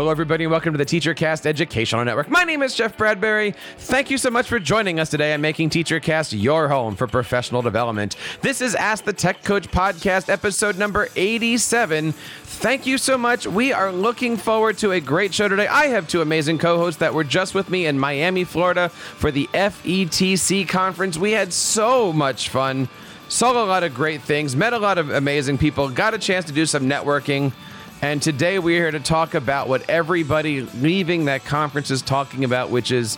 Hello, everybody, and welcome to the TeacherCast Educational Network. My name is Jeff Bradbury. Thank you so much for joining us today and making TeacherCast your home for professional development. This is Ask the Tech Coach podcast, episode number 87. Thank you so much. We are looking forward to a great show today. I have two amazing co hosts that were just with me in Miami, Florida for the FETC conference. We had so much fun, saw a lot of great things, met a lot of amazing people, got a chance to do some networking. And today we're here to talk about what everybody leaving that conference is talking about, which is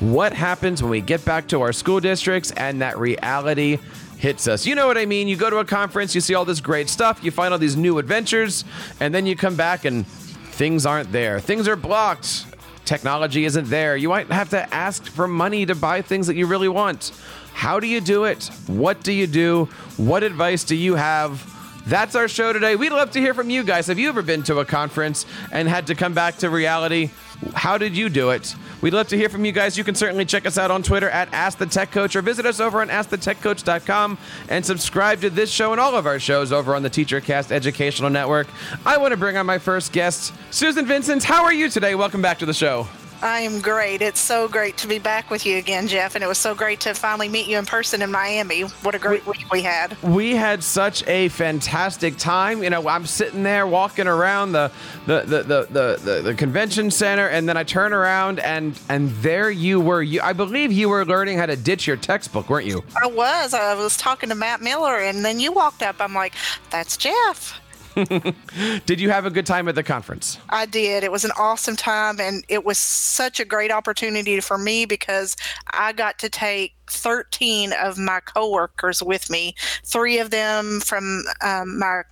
what happens when we get back to our school districts and that reality hits us. You know what I mean? You go to a conference, you see all this great stuff, you find all these new adventures, and then you come back and things aren't there. Things are blocked. Technology isn't there. You might have to ask for money to buy things that you really want. How do you do it? What do you do? What advice do you have? That's our show today. We'd love to hear from you guys. Have you ever been to a conference and had to come back to reality? How did you do it? We'd love to hear from you guys. You can certainly check us out on Twitter at Ask the Tech Coach or visit us over on AskTheTechCoach.com and subscribe to this show and all of our shows over on the TeacherCast Educational Network. I want to bring on my first guest, Susan Vincent. How are you today? Welcome back to the show. I am great. It's so great to be back with you again, Jeff, and it was so great to finally meet you in person in Miami. What a great week we had. We had such a fantastic time. You know, I'm sitting there walking around the the the the, the, the, the convention center, and then I turn around and and there you were. You, I believe you were learning how to ditch your textbook, weren't you? I was. I was talking to Matt Miller, and then you walked up. I'm like, "That's Jeff." did you have a good time at the conference? I did. It was an awesome time, and it was such a great opportunity for me because I got to take 13 of my coworkers with me, three of them from um, my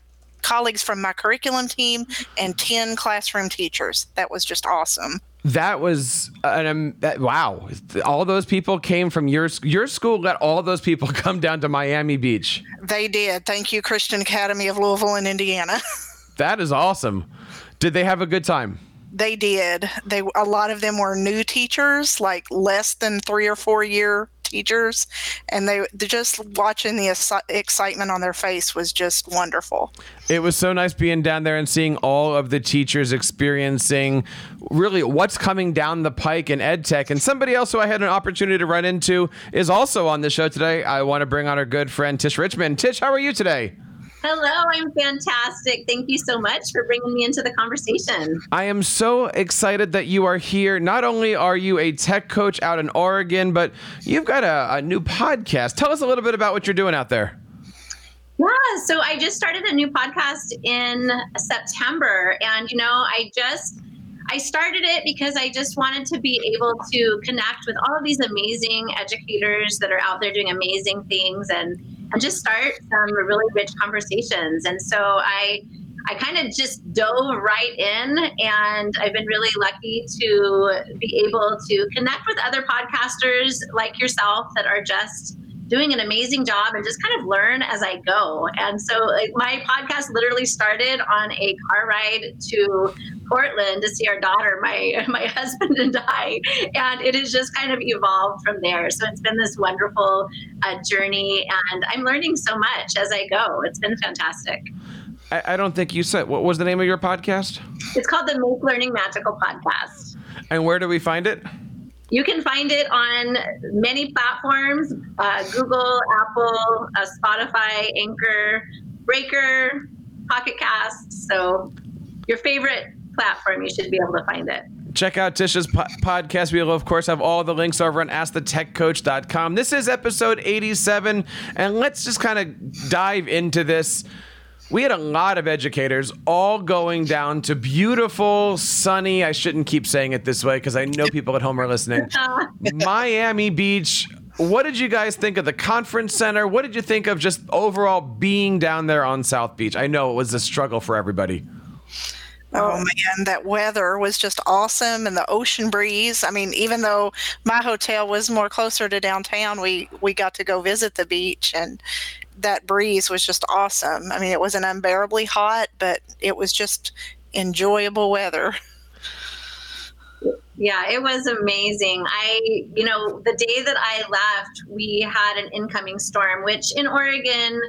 colleagues from my curriculum team, and 10 classroom teachers. That was just awesome. That was an um, that, wow! All those people came from your your school. Let all those people come down to Miami Beach. They did. Thank you, Christian Academy of Louisville in Indiana. that is awesome. Did they have a good time? They did. They a lot of them were new teachers, like less than three or four year teachers, and they just watching the excitement on their face was just wonderful. It was so nice being down there and seeing all of the teachers experiencing really what's coming down the pike in ed tech. And somebody else who I had an opportunity to run into is also on the show today. I want to bring on our good friend Tish Richmond. Tish, how are you today? Hello, I'm fantastic. Thank you so much for bringing me into the conversation. I am so excited that you are here. Not only are you a tech coach out in Oregon, but you've got a, a new podcast. Tell us a little bit about what you're doing out there. Yeah, so I just started a new podcast in September, and you know, I just I started it because I just wanted to be able to connect with all of these amazing educators that are out there doing amazing things and and just start some really rich conversations. And so I I kind of just dove right in, and I've been really lucky to be able to connect with other podcasters like yourself that are just doing an amazing job and just kind of learn as I go. And so, like, my podcast literally started on a car ride to Portland to see our daughter, my my husband and I, and it has just kind of evolved from there. So it's been this wonderful uh, journey, and I'm learning so much as I go. It's been fantastic. I, I don't think you said what was the name of your podcast. It's called the Make Learning Magical podcast. And where do we find it? You can find it on many platforms uh, Google, Apple, uh, Spotify, Anchor, Breaker, Pocket Casts. So, your favorite platform, you should be able to find it. Check out Tish's po- podcast. We will, of course, have all the links over on AskTheTechCoach.com. This is episode 87, and let's just kind of dive into this. We had a lot of educators all going down to beautiful, sunny, I shouldn't keep saying it this way because I know people at home are listening, Miami Beach. What did you guys think of the conference center? What did you think of just overall being down there on South Beach? I know it was a struggle for everybody. Oh man, that weather was just awesome and the ocean breeze. I mean, even though my hotel was more closer to downtown, we we got to go visit the beach and that breeze was just awesome. I mean, it wasn't unbearably hot, but it was just enjoyable weather. Yeah, it was amazing. I, you know, the day that I left, we had an incoming storm, which in Oregon,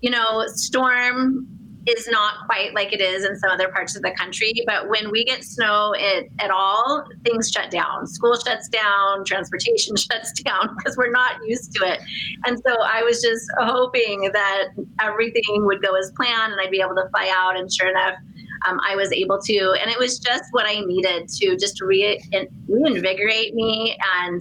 you know, storm is not quite like it is in some other parts of the country. But when we get snow it, at all, things shut down. School shuts down, transportation shuts down because we're not used to it. And so I was just hoping that everything would go as planned and I'd be able to fly out. And sure enough, um, I was able to. And it was just what I needed to just re- reinvigorate me and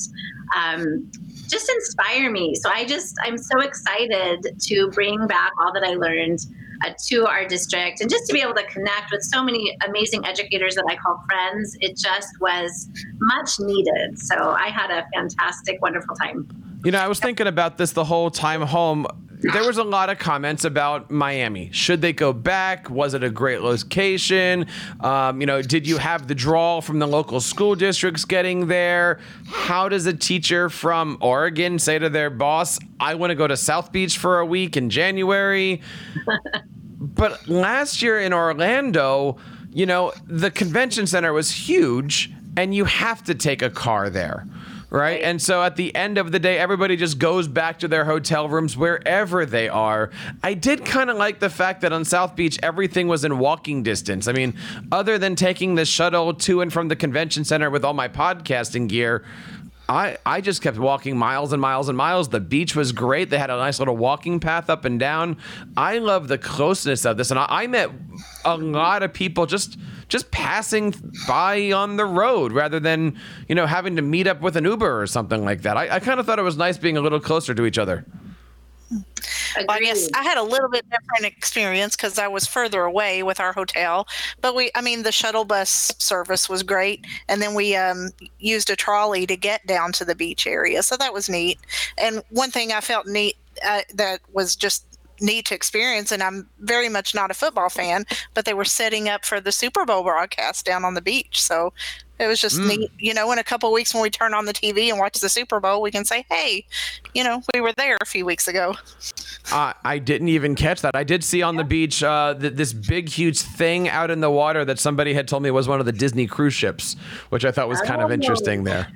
um, just inspire me. So I just, I'm so excited to bring back all that I learned uh, to our district and just to be able to connect with so many amazing educators that I call friends. It just was much needed. So I had a fantastic, wonderful time. You know, I was thinking about this the whole time home there was a lot of comments about Miami. Should they go back? Was it a great location? Um, you know, did you have the draw from the local school districts getting there? How does a teacher from Oregon say to their boss, "I want to go to South Beach for a week in January"? but last year in Orlando, you know, the convention center was huge, and you have to take a car there right? And so at the end of the day, everybody just goes back to their hotel rooms wherever they are. I did kind of like the fact that on South Beach, everything was in walking distance. I mean, other than taking the shuttle to and from the convention center with all my podcasting gear, I, I just kept walking miles and miles and miles. The beach was great. They had a nice little walking path up and down. I love the closeness of this. And I, I met a lot of people just just passing by on the road rather than, you know, having to meet up with an Uber or something like that. I, I kind of thought it was nice being a little closer to each other. Well, I guess I had a little bit different experience because I was further away with our hotel. But we, I mean, the shuttle bus service was great, and then we um, used a trolley to get down to the beach area, so that was neat. And one thing I felt neat uh, that was just need to experience. And I'm very much not a football fan, but they were setting up for the Super Bowl broadcast down on the beach. So it was just mm. neat. You know, in a couple weeks when we turn on the TV and watch the Super Bowl, we can say, hey, you know, we were there a few weeks ago. Uh, I didn't even catch that. I did see on yeah. the beach uh, th- this big, huge thing out in the water that somebody had told me was one of the Disney cruise ships, which I thought was kind of interesting there.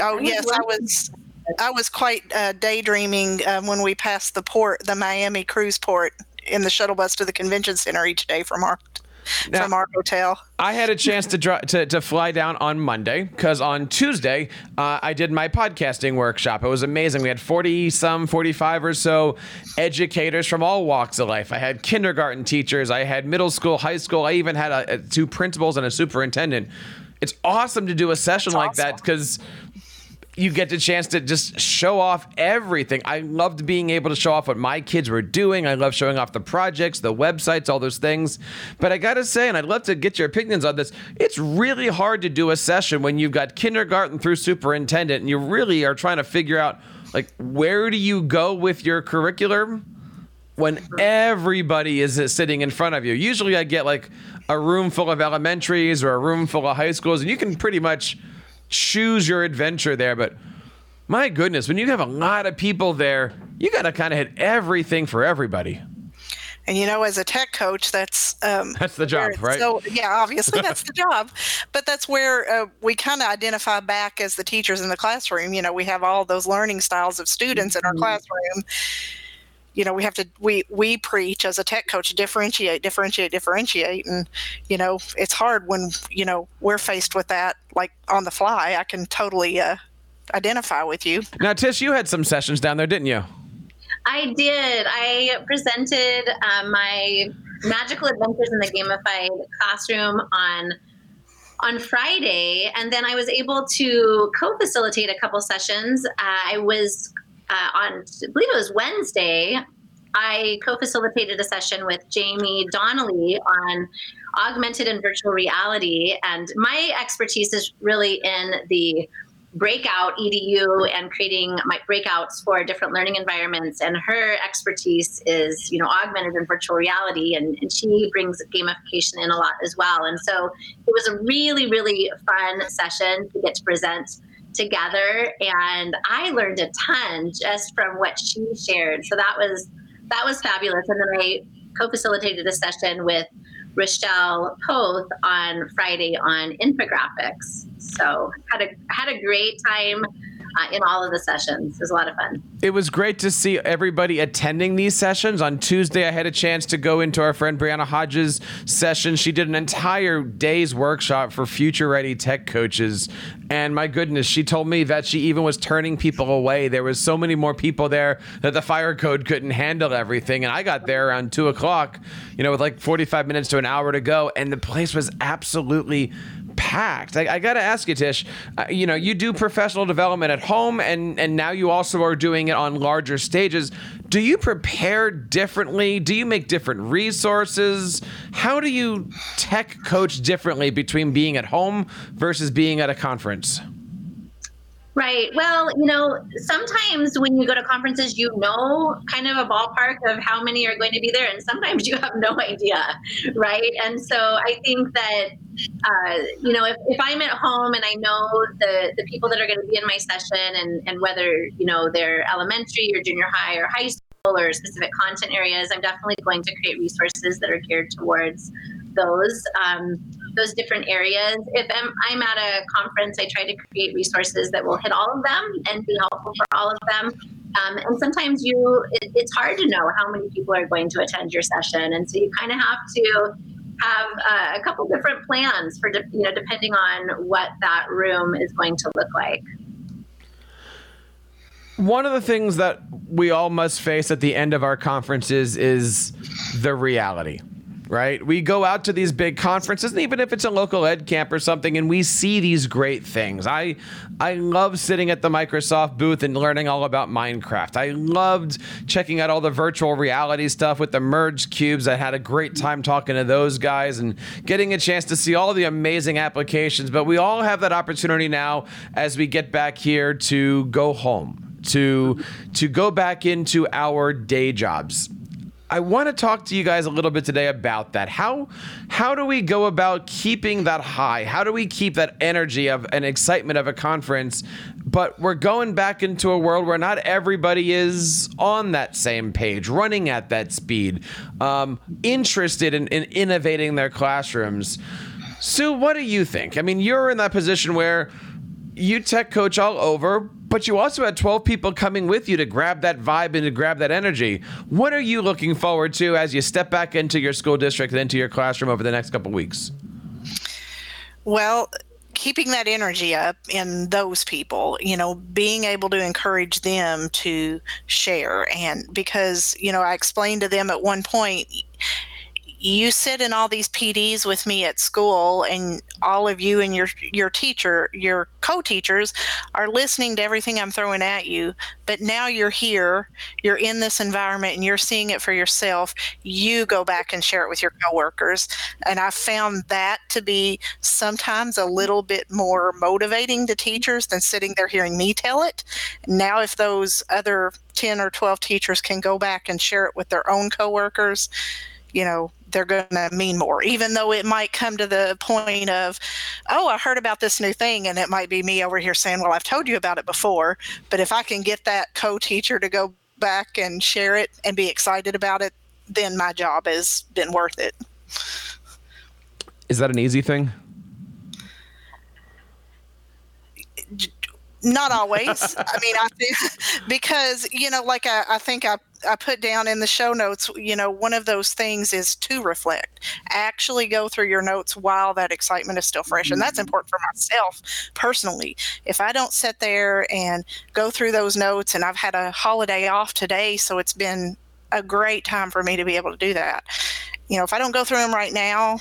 Oh, yes, I was I was quite uh, daydreaming um, when we passed the port, the Miami cruise port, in the shuttle bus to the convention center each day from our now, from our hotel. I had a chance to dr- to, to fly down on Monday because on Tuesday uh, I did my podcasting workshop. It was amazing. We had forty some, forty five or so educators from all walks of life. I had kindergarten teachers. I had middle school, high school. I even had a, a, two principals and a superintendent. It's awesome to do a session like awesome. that because you get the chance to just show off everything. I loved being able to show off what my kids were doing. I love showing off the projects, the websites, all those things. But I got to say, and I'd love to get your opinions on this, it's really hard to do a session when you've got kindergarten through superintendent and you really are trying to figure out like where do you go with your curriculum when everybody is sitting in front of you. Usually I get like a room full of elementaries or a room full of high schools and you can pretty much choose your adventure there. But my goodness, when you have a lot of people there, you got to kind of hit everything for everybody. And you know, as a tech coach, that's um, that's the job, right? So yeah, obviously that's the job, but that's where uh, we kind of identify back as the teachers in the classroom. You know, we have all those learning styles of students in our mm-hmm. classroom. You know, we have to we we preach as a tech coach differentiate, differentiate, differentiate, and you know, it's hard when you know we're faced with that like on the fly. I can totally uh, identify with you. Now, Tish, you had some sessions down there, didn't you? I did. I presented um, my magical adventures in the gamified classroom on on Friday, and then I was able to co-facilitate a couple sessions. Uh, I was uh, on, I believe it was Wednesday. I co-facilitated a session with Jaime Donally on augmented and virtual reality, and my expertise is really in the breakout edu and creating my breakouts for different learning environments. And her expertise is you know augmented and virtual reality. And, and she brings gamification in a lot as well. And so it was a really really fun session to get to present together and i learned a ton just from what she shared so that was that was fabulous and then i co-facilitated a session with Rachelle Poth on Friday on infographics. So had a had a great time in all of the sessions. It was a lot of fun. It was great to see everybody attending these sessions. On Tuesday, I had a chance to go into our friend Brianna Hodges' session. She did an entire day's workshop for future ready tech coaches. And my goodness, she told me that she even was turning people away. There was so many more people there that the fire code couldn't handle everything. And I got there around two o'clock, you know, with like 45 minutes to an hour to go. And the place was absolutely packed. I, I got to ask you, Tish. Uh, you know, you do professional development at home, and and now you also are doing it on larger stages. Do you prepare differently? Do you make different resources? How do you tech coach differently between being at home versus being at a conference? Right. Well, you know, sometimes when you go to conferences, you know kind of a ballpark of how many are going to be there, and sometimes you have no idea, right? And so I think that, uh, you know, if, if I'm at home and I know the, the people that are going to be in my session and, and whether, you know, they're elementary or junior high or high school or specific content areas, I'm definitely going to create resources that are geared towards those. Um, those different areas. If I'm, I'm at a conference, I try to create resources that will hit all of them and be helpful for all of them. Um, and sometimes you, it, it's hard to know how many people are going to attend your session, and so you kind of have to have uh, a couple different plans for, de- you know, depending on what that room is going to look like. One of the things that we all must face at the end of our conferences is the reality right? We go out to these big conferences, and even if it's a local ed camp or something, and we see these great things. I I love sitting at the Microsoft booth and learning all about Minecraft. I loved checking out all the virtual reality stuff with the merge cubes. I had a great time talking to those guys and getting a chance to see all the amazing applications. But we all have that opportunity now as we get back here to go home to to go back into our day jobs I want to talk to you guys a little bit today about that. How how do we go about keeping that high? How do we keep that energy of an excitement of a conference? But we're going back into a world where not everybody is on that same page, running at that speed, um, interested in, in innovating their classrooms. Sue, what do you think? I mean, you're in that position where you tech coach all over, but you also had 12 people coming with you to grab that vibe and to grab that energy. What are you looking forward to as you step back into your school district and into your classroom over the next couple weeks? Well, keeping that energy up in those people, you know, being able to encourage them to share. And because, you know, I explained to them at one point, you sit in all these PDs with me at school, and all of you and your your teacher, your co-teachers, are listening to everything I'm throwing at you. But now you're here, you're in this environment, and you're seeing it for yourself. You go back and share it with your coworkers, and I found that to be sometimes a little bit more motivating to teachers than sitting there hearing me tell it. Now, if those other 10 or 12 teachers can go back and share it with their own coworkers, you know, they're going to mean more, even though it might come to the point of, oh, I heard about this new thing. And it might be me over here saying, well, I've told you about it before. But if I can get that co teacher to go back and share it and be excited about it, then my job has been worth it. Is that an easy thing? Not always. I mean, I think because you know, like I, I think I I put down in the show notes, you know, one of those things is to reflect. Actually go through your notes while that excitement is still fresh. And that's mm-hmm. important for myself personally. If I don't sit there and go through those notes, and I've had a holiday off today, so it's been a great time for me to be able to do that. You know, if I don't go through them right now,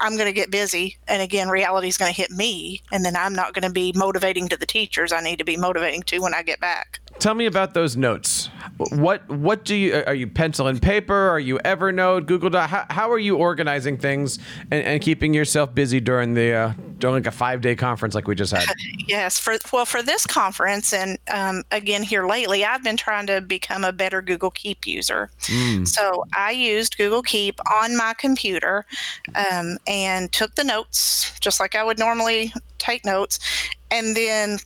I'm going to get busy. And again, reality is going to hit me. And then I'm not going to be motivating to the teachers I need to be motivating to when I get back. Tell me about those notes. what what do you are you pencil and paper? Are you Evernote, Google Doc? How, how are you organizing things and, and keeping yourself busy during the uh, during like a five day conference like we just had? Yes, for well for this conference and um, again here lately, I've been trying to become a better Google Keep user. Mm. So I used Google Keep on my computer um, and took the notes just like I would normally take notes, and then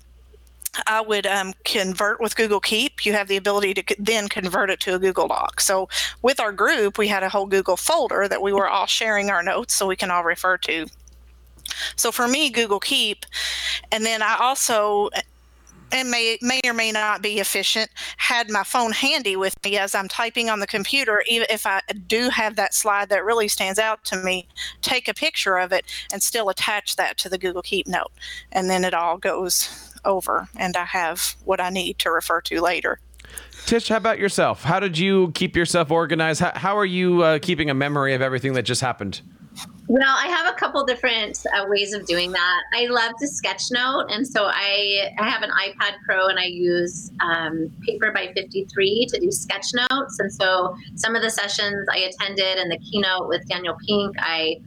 I would um, convert with Google Keep. You have the ability to then convert it to a Google Doc. So with our group, we had a whole Google folder that we were all sharing our notes so we can all refer to. So for me, Google Keep, and then I also and may may or may not be efficient had my phone handy with me as i'm typing on the computer even if i do have that slide that really stands out to me take a picture of it and still attach that to the google keep note and then it all goes over and I have what I need to refer to later. Tish, how about yourself? How did you keep yourself organized? How, how are you uh, keeping a memory of everything that just happened? Well, I have a couple different uh, ways of doing that. I love to sketchnote, and so I, I have an iPad Pro and I use um, Paper by 53 to do sketch notes. And so some of the sessions I attended and the keynote with Daniel Pink, I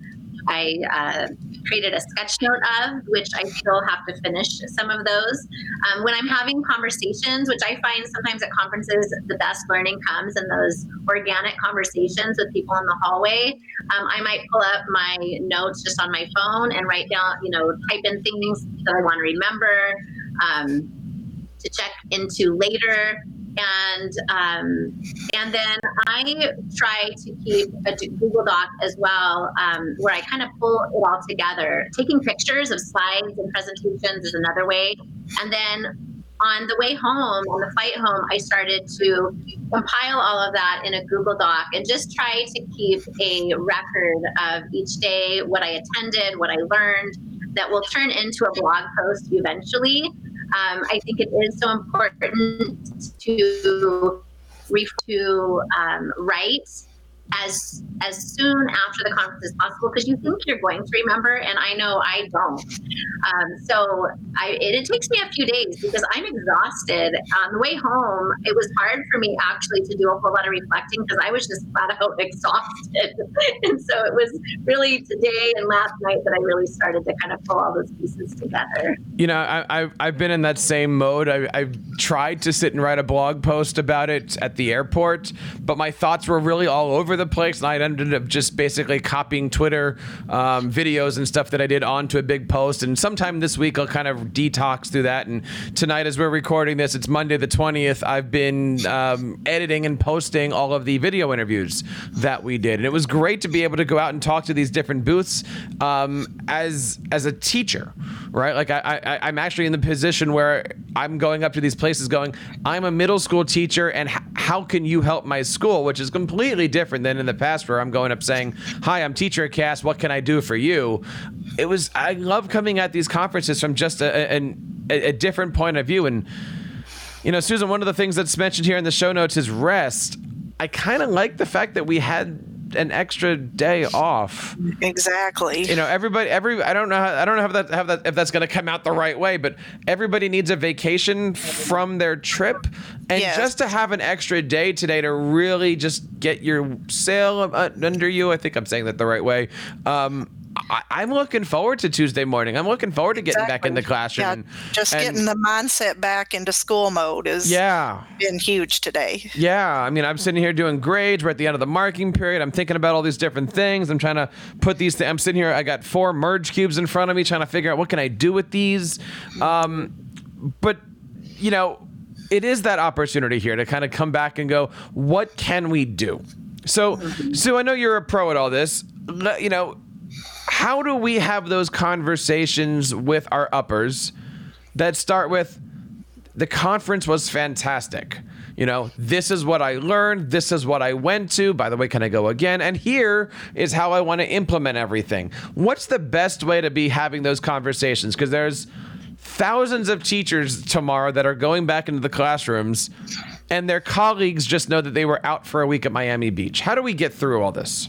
I uh, created a sketch note of, which I still have to finish some of those. Um, when I'm having conversations, which I find sometimes at conferences, the best learning comes in those organic conversations with people in the hallway. Um, I might pull up my notes just on my phone and write down, you know, type in things that I want to remember. Um, to check into later and um, and then I try to keep a Google Doc as well, um, where I kind of pull it all together. Taking pictures of slides and presentations is another way, and then on the way home, on the flight home, I started to compile all of that in a Google Doc and just try to keep a record of each day, what I attended, what I learned, that will turn into a blog post eventually. Um, I think it is so important to to um, write as as soon after the conference as possible because you think you're going to remember and i know i don't. Um, so I, it, it, takes me a few days because i'm exhausted. On the way home it was hard for me actually to do a whole lot of reflecting because i was just flat out exhausted. And so it was really today and last night that i really started to kind of pull all those pieces together. You know I, have I've been in that same mode. I, i've tried to sit and write a blog post about it at the airport but my thoughts were really all over over the place, and I ended up just basically copying Twitter um, videos and stuff that I did onto a big post. And sometime this week, I'll kind of detox through that. And tonight, as we're recording this, it's Monday the 20th. I've been um, editing and posting all of the video interviews that we did, and it was great to be able to go out and talk to these different booths um, as as a teacher, right? Like I, I I'm actually in the position where I'm going up to these places, going, I'm a middle school teacher, and h- how can you help my school? Which is completely different than in the past where I'm going up saying, "Hi, I'm Teacher Cast. What can I do for you?" It was I love coming at these conferences from just a, a, a different point of view. And you know, Susan, one of the things that's mentioned here in the show notes is rest. I kind of like the fact that we had an extra day off. Exactly. You know, everybody, every I don't know, how, I don't know how that, how that if that's going to come out the right way, but everybody needs a vacation from their trip, and yes. just to have an extra day today to really just get your sail under you. I think I'm saying that the right way. Um, I, am looking forward to Tuesday morning. I'm looking forward to getting exactly. back in the classroom. Yeah, and, just and, getting the mindset back into school mode is yeah been huge today. Yeah, I mean, I'm sitting here doing grades. We're at the end of the marking period. I'm thinking about all these different things. I'm trying to put these. Th- I'm sitting here. I got four merge cubes in front of me, trying to figure out what can I do with these. Um, but you know, it is that opportunity here to kind of come back and go, what can we do? So, so I know you're a pro at all this. You know, how do we have those conversations with our uppers that start with the conference was fantastic. You know this is what i learned. This is what i went to. By the way can i go again? And here is how i want to implement everything. What's the best way to be having those conversations? Because there's thousands of teachers tomorrow that are going back into the classrooms and their colleagues just know that they were out for a week at miami beach. How do we get through all this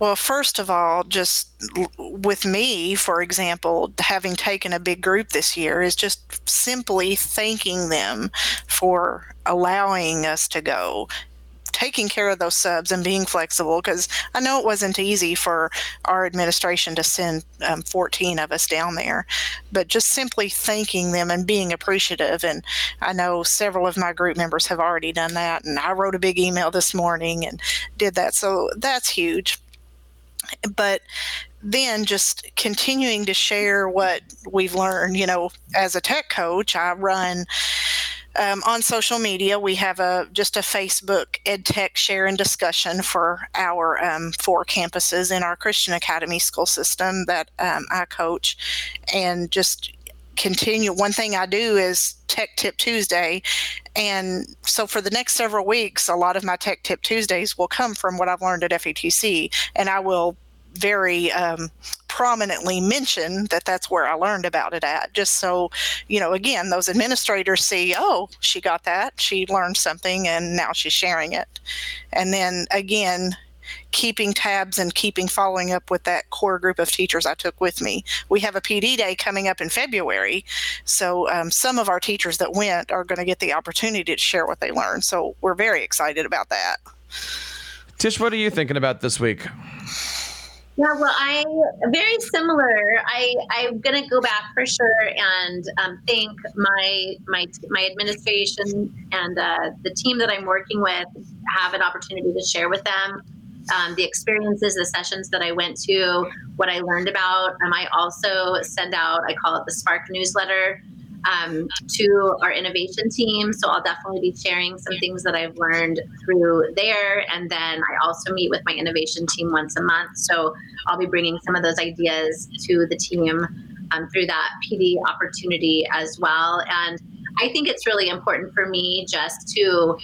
well, first of all, just with me, for example, having taken a big group this year, is just simply thanking them for allowing us to go taking care of those subs and being flexible because I know it wasn't easy for our administration to send um, 14 of us down there, but just simply thanking them and being appreciative. And I know several of my group members have already done that, and I wrote a big email this morning and did that. So that's huge. But then just continuing to share what we've learned, you know, as a tech coach, I run um, on social media, we have a just a Facebook EdTech share and discussion for our um, four campuses in our Christian Academy school system that um, I coach, and just continue. One thing I do is Tech Tip Tuesday, and so for the next several weeks, a lot of my Tech Tip Tuesdays will come from what I've learned at FETC, and I will very um, prominently mention that that's where I learned about it at, just so, you know, again, those administrators see, oh, she got that, she learned something, and now she's sharing it. And then again, keeping tabs and keeping following up with that core group of teachers I took with me. We have a PD day coming up in February, so um, some of our teachers that went are going to get the opportunity to share what they learned. So we're very excited about that. Tish, what are you thinking about this week? Yeah, well, I very similar. I I'm gonna go back for sure and um, thank my my my administration and uh, the team that I'm working with. Have an opportunity to share with them um, the experiences, the sessions that I went to, what I learned about. Um, I also send out I call it the Spark newsletter um, to our innovation team. So I'll definitely be sharing some things that I've learned through there. And then I also meet with my innovation team once a month. So I'll be bringing some of those ideas to the team um, through that PD opportunity as well. And I think it's really important for me just to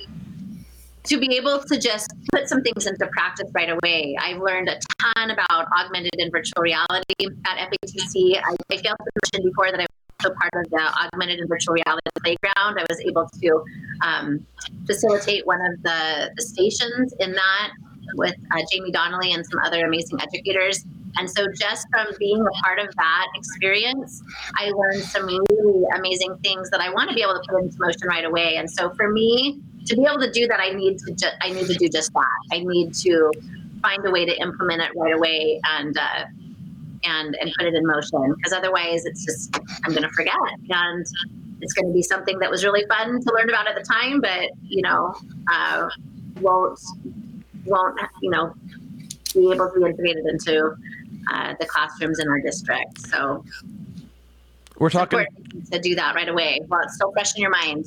to be able to just put some things into practice right away. I've learned a ton about augmented and virtual reality at FETC. I, I failed to mention before that I was also part of the augmented and virtual reality playground. I was able to um, facilitate one of the, the, stations in that with uh, Jaime Donally and some other amazing educators. And so, just from being a part of that experience, I learned some really amazing things that I want to be able to put into motion right away. And so, for me, to be able to do that, I need to ju- I need to do just that. I need to find a way to implement it right away and uh, and and put it in motion because otherwise it's just i'm going to forget and it's going to be something that was really fun to learn about at the time but you know uh, won't won't you know be able to be integrated into uh, the classrooms in our district. So we're talking to do that right away while it's still fresh in your mind.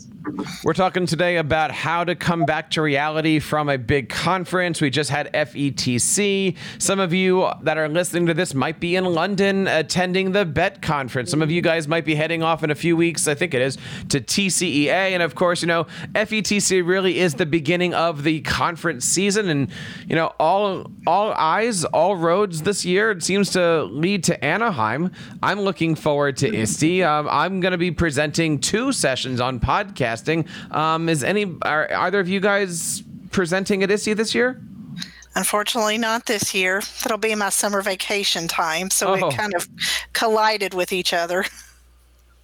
We're talking today about how to come back to reality from a big conference. We just had FETC. Some of you that are listening to this might be in London attending the Bett conference. Some of you guys might be heading off in a few weeks, I think it is, to TCEA. And of course, you know, FETC really is the beginning of the conference season. And, you know, all all eyes, all roads this year it seems to lead to Anaheim. I'm looking forward to ISTE. Um, I'm going to be presenting two sessions on podcasting. Um, is any are either of you guys presenting at ISTE this year? Unfortunately, not this year. It'll be my summer vacation time, so oh. it kind of collided with each other.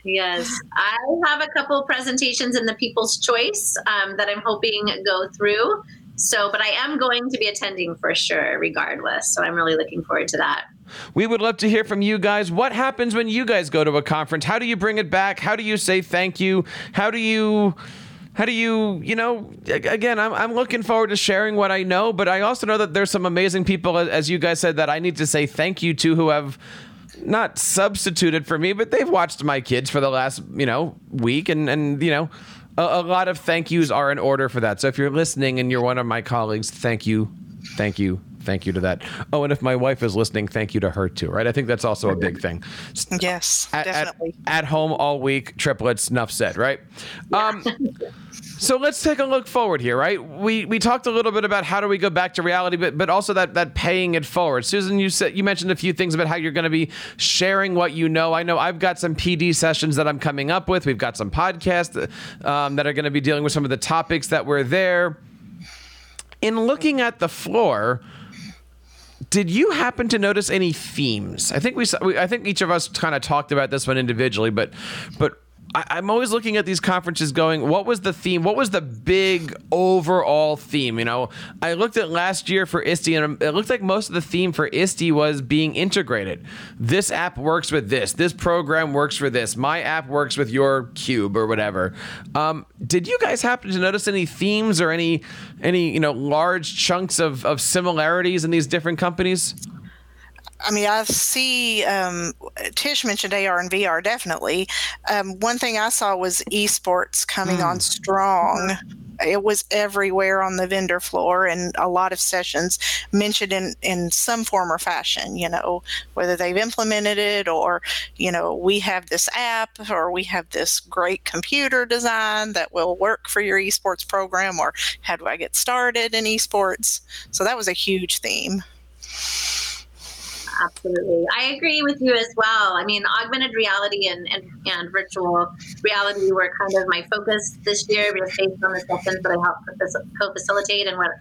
Yes, I have a couple presentations in the People's Choice um, that I'm hoping go through. So, but I am going to be attending for sure, regardless. So I'm really looking forward to that. We would love to hear from you guys. What happens when you guys go to a conference? How do you bring it back? How do you say thank you? How do you how do you you know again I'm, I'm looking forward to sharing what i know but i also know that there's some amazing people as you guys said that i need to say thank you to who have not substituted for me but they've watched my kids for the last you know week and and you know a, a lot of thank yous are in order for that so if you're listening and you're one of my colleagues thank you thank you thank you to that. Oh, and if my wife is listening, thank you to her too, right? I think that's also a big thing. Yes, at, definitely. At, at home all week, triplets, enough said, right? Yeah. Um, so let's take a look forward here, right? We we talked a little bit about how do we go back to reality, but but also that that paying it forward. Susan, you said you mentioned a few things about how you're going to be sharing what you know. I know I've got some PD sessions that I'm coming up with. We've got some podcasts um, that are going to be dealing with some of the topics that were there. In looking at the floor, did you happen to notice any themes? I think we, I think each of us kind of talked about this one individually, but but I, am always looking at these conferences going, what was the theme? What was the big overall theme? You know, I looked at last year for ISTE and it looked like most of the theme for ISTE was being integrated. This app works with this. This program works for this. My app works with your cube or whatever. Um, did you guys happen to notice any themes or any any you know large chunks of, of similarities in these different companies? I mean, I see um, Tish mentioned AR and VR definitely. Um, one thing I saw was esports coming mm. on strong. It was everywhere on the vendor floor, and a lot of sessions mentioned in in some form or fashion. You know, whether they've implemented it or you know we have this app or we have this great computer design that will work for your esports program, or how do I get started in esports? So that was a huge theme absolutely. I agree with you as well. I mean, augmented reality and, and, and virtual reality were kind of my focus this year based on the sessions that I helped co-facilitate and what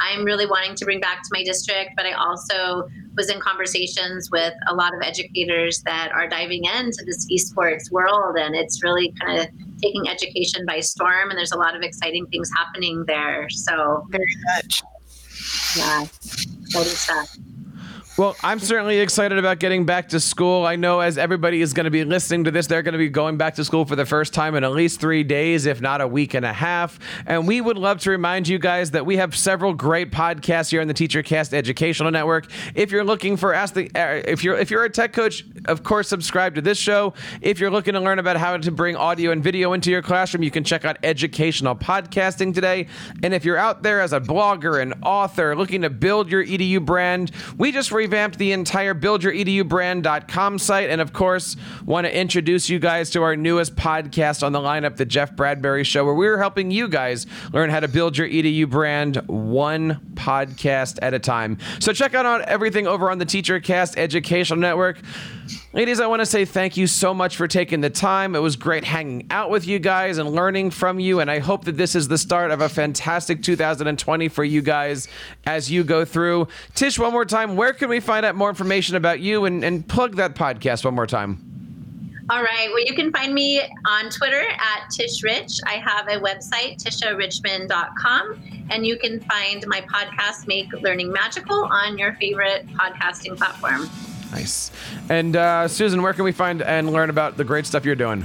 I'm really wanting to bring back to my district. But I also was in conversations with a lot of educators that are diving into this esports world, and it's really kind of taking education by storm. And there's a lot of exciting things happening there. So very much. Yeah, exciting stuff. Well, I'm certainly excited about getting back to school. I know as everybody is going to be listening to this, they're going to be going back to school for the first time in at least three days, if not a week and a half. And we would love to remind you guys that we have several great podcasts here on the TeacherCast Educational Network. If you're looking for ask the, uh, if you're if you're a tech coach, of course, subscribe to this show. If you're looking to learn about how to bring audio and video into your classroom, you can check out Educational Podcasting today. And if you're out there as a blogger and author looking to build your EDU brand, we just re revamped the entire buildyouredubrand.com site. And of course, want to introduce you guys to our newest podcast on the lineup, The Jeff Bradbury Show, where we're helping you guys learn how to build your EDU brand one podcast at a time. So check out everything over on the TeacherCast Educational Network. Ladies, I want to say thank you so much for taking the time. It was great hanging out with you guys and learning from you. And I hope that this is the start of a fantastic 2020 for you guys as you go through. Tish, one more time, where can we find out more information about you and, and plug that podcast one more time? All right. Well, you can find me on Twitter at Tish Rich. I have a website, tisharichmond.com, and you can find my podcast, Make Learning Magical, on your favorite podcasting platform. Nice. And uh, Susan, where can we find and learn about the great stuff you're doing?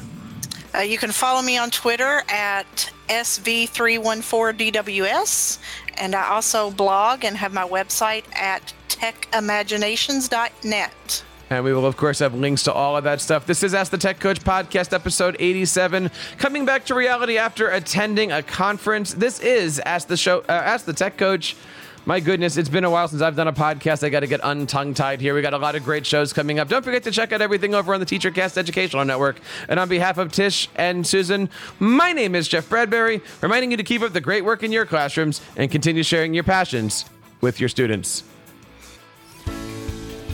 Uh, you can follow me on Twitter at SV314DWS. And I also blog and have my website at techimaginations.net. And we will, of course, have links to all of that stuff. This is Ask the Tech Coach podcast, episode 87. Coming back to reality after attending a conference. This is Ask the Show, uh, Ask the Tech Coach my goodness, it's been a while since I've done a podcast. I got to get untongue tied here. We got a lot of great shows coming up. Don't forget to check out everything over on the TeacherCast Educational Network. And on behalf of Tish and Susan, my name is Jeff Bradbury, reminding you to keep up the great work in your classrooms and continue sharing your passions with your students.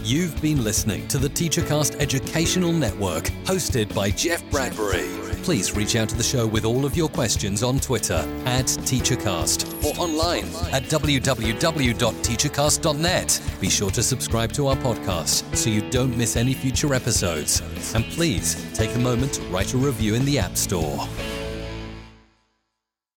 You've been listening to the TeacherCast Educational Network, hosted by Jeff Bradbury. Please reach out to the show with all of your questions on Twitter at TeacherCast or online at www.teachercast.net. Be sure to subscribe to our podcast so you don't miss any future episodes. And please take a moment to write a review in the App Store.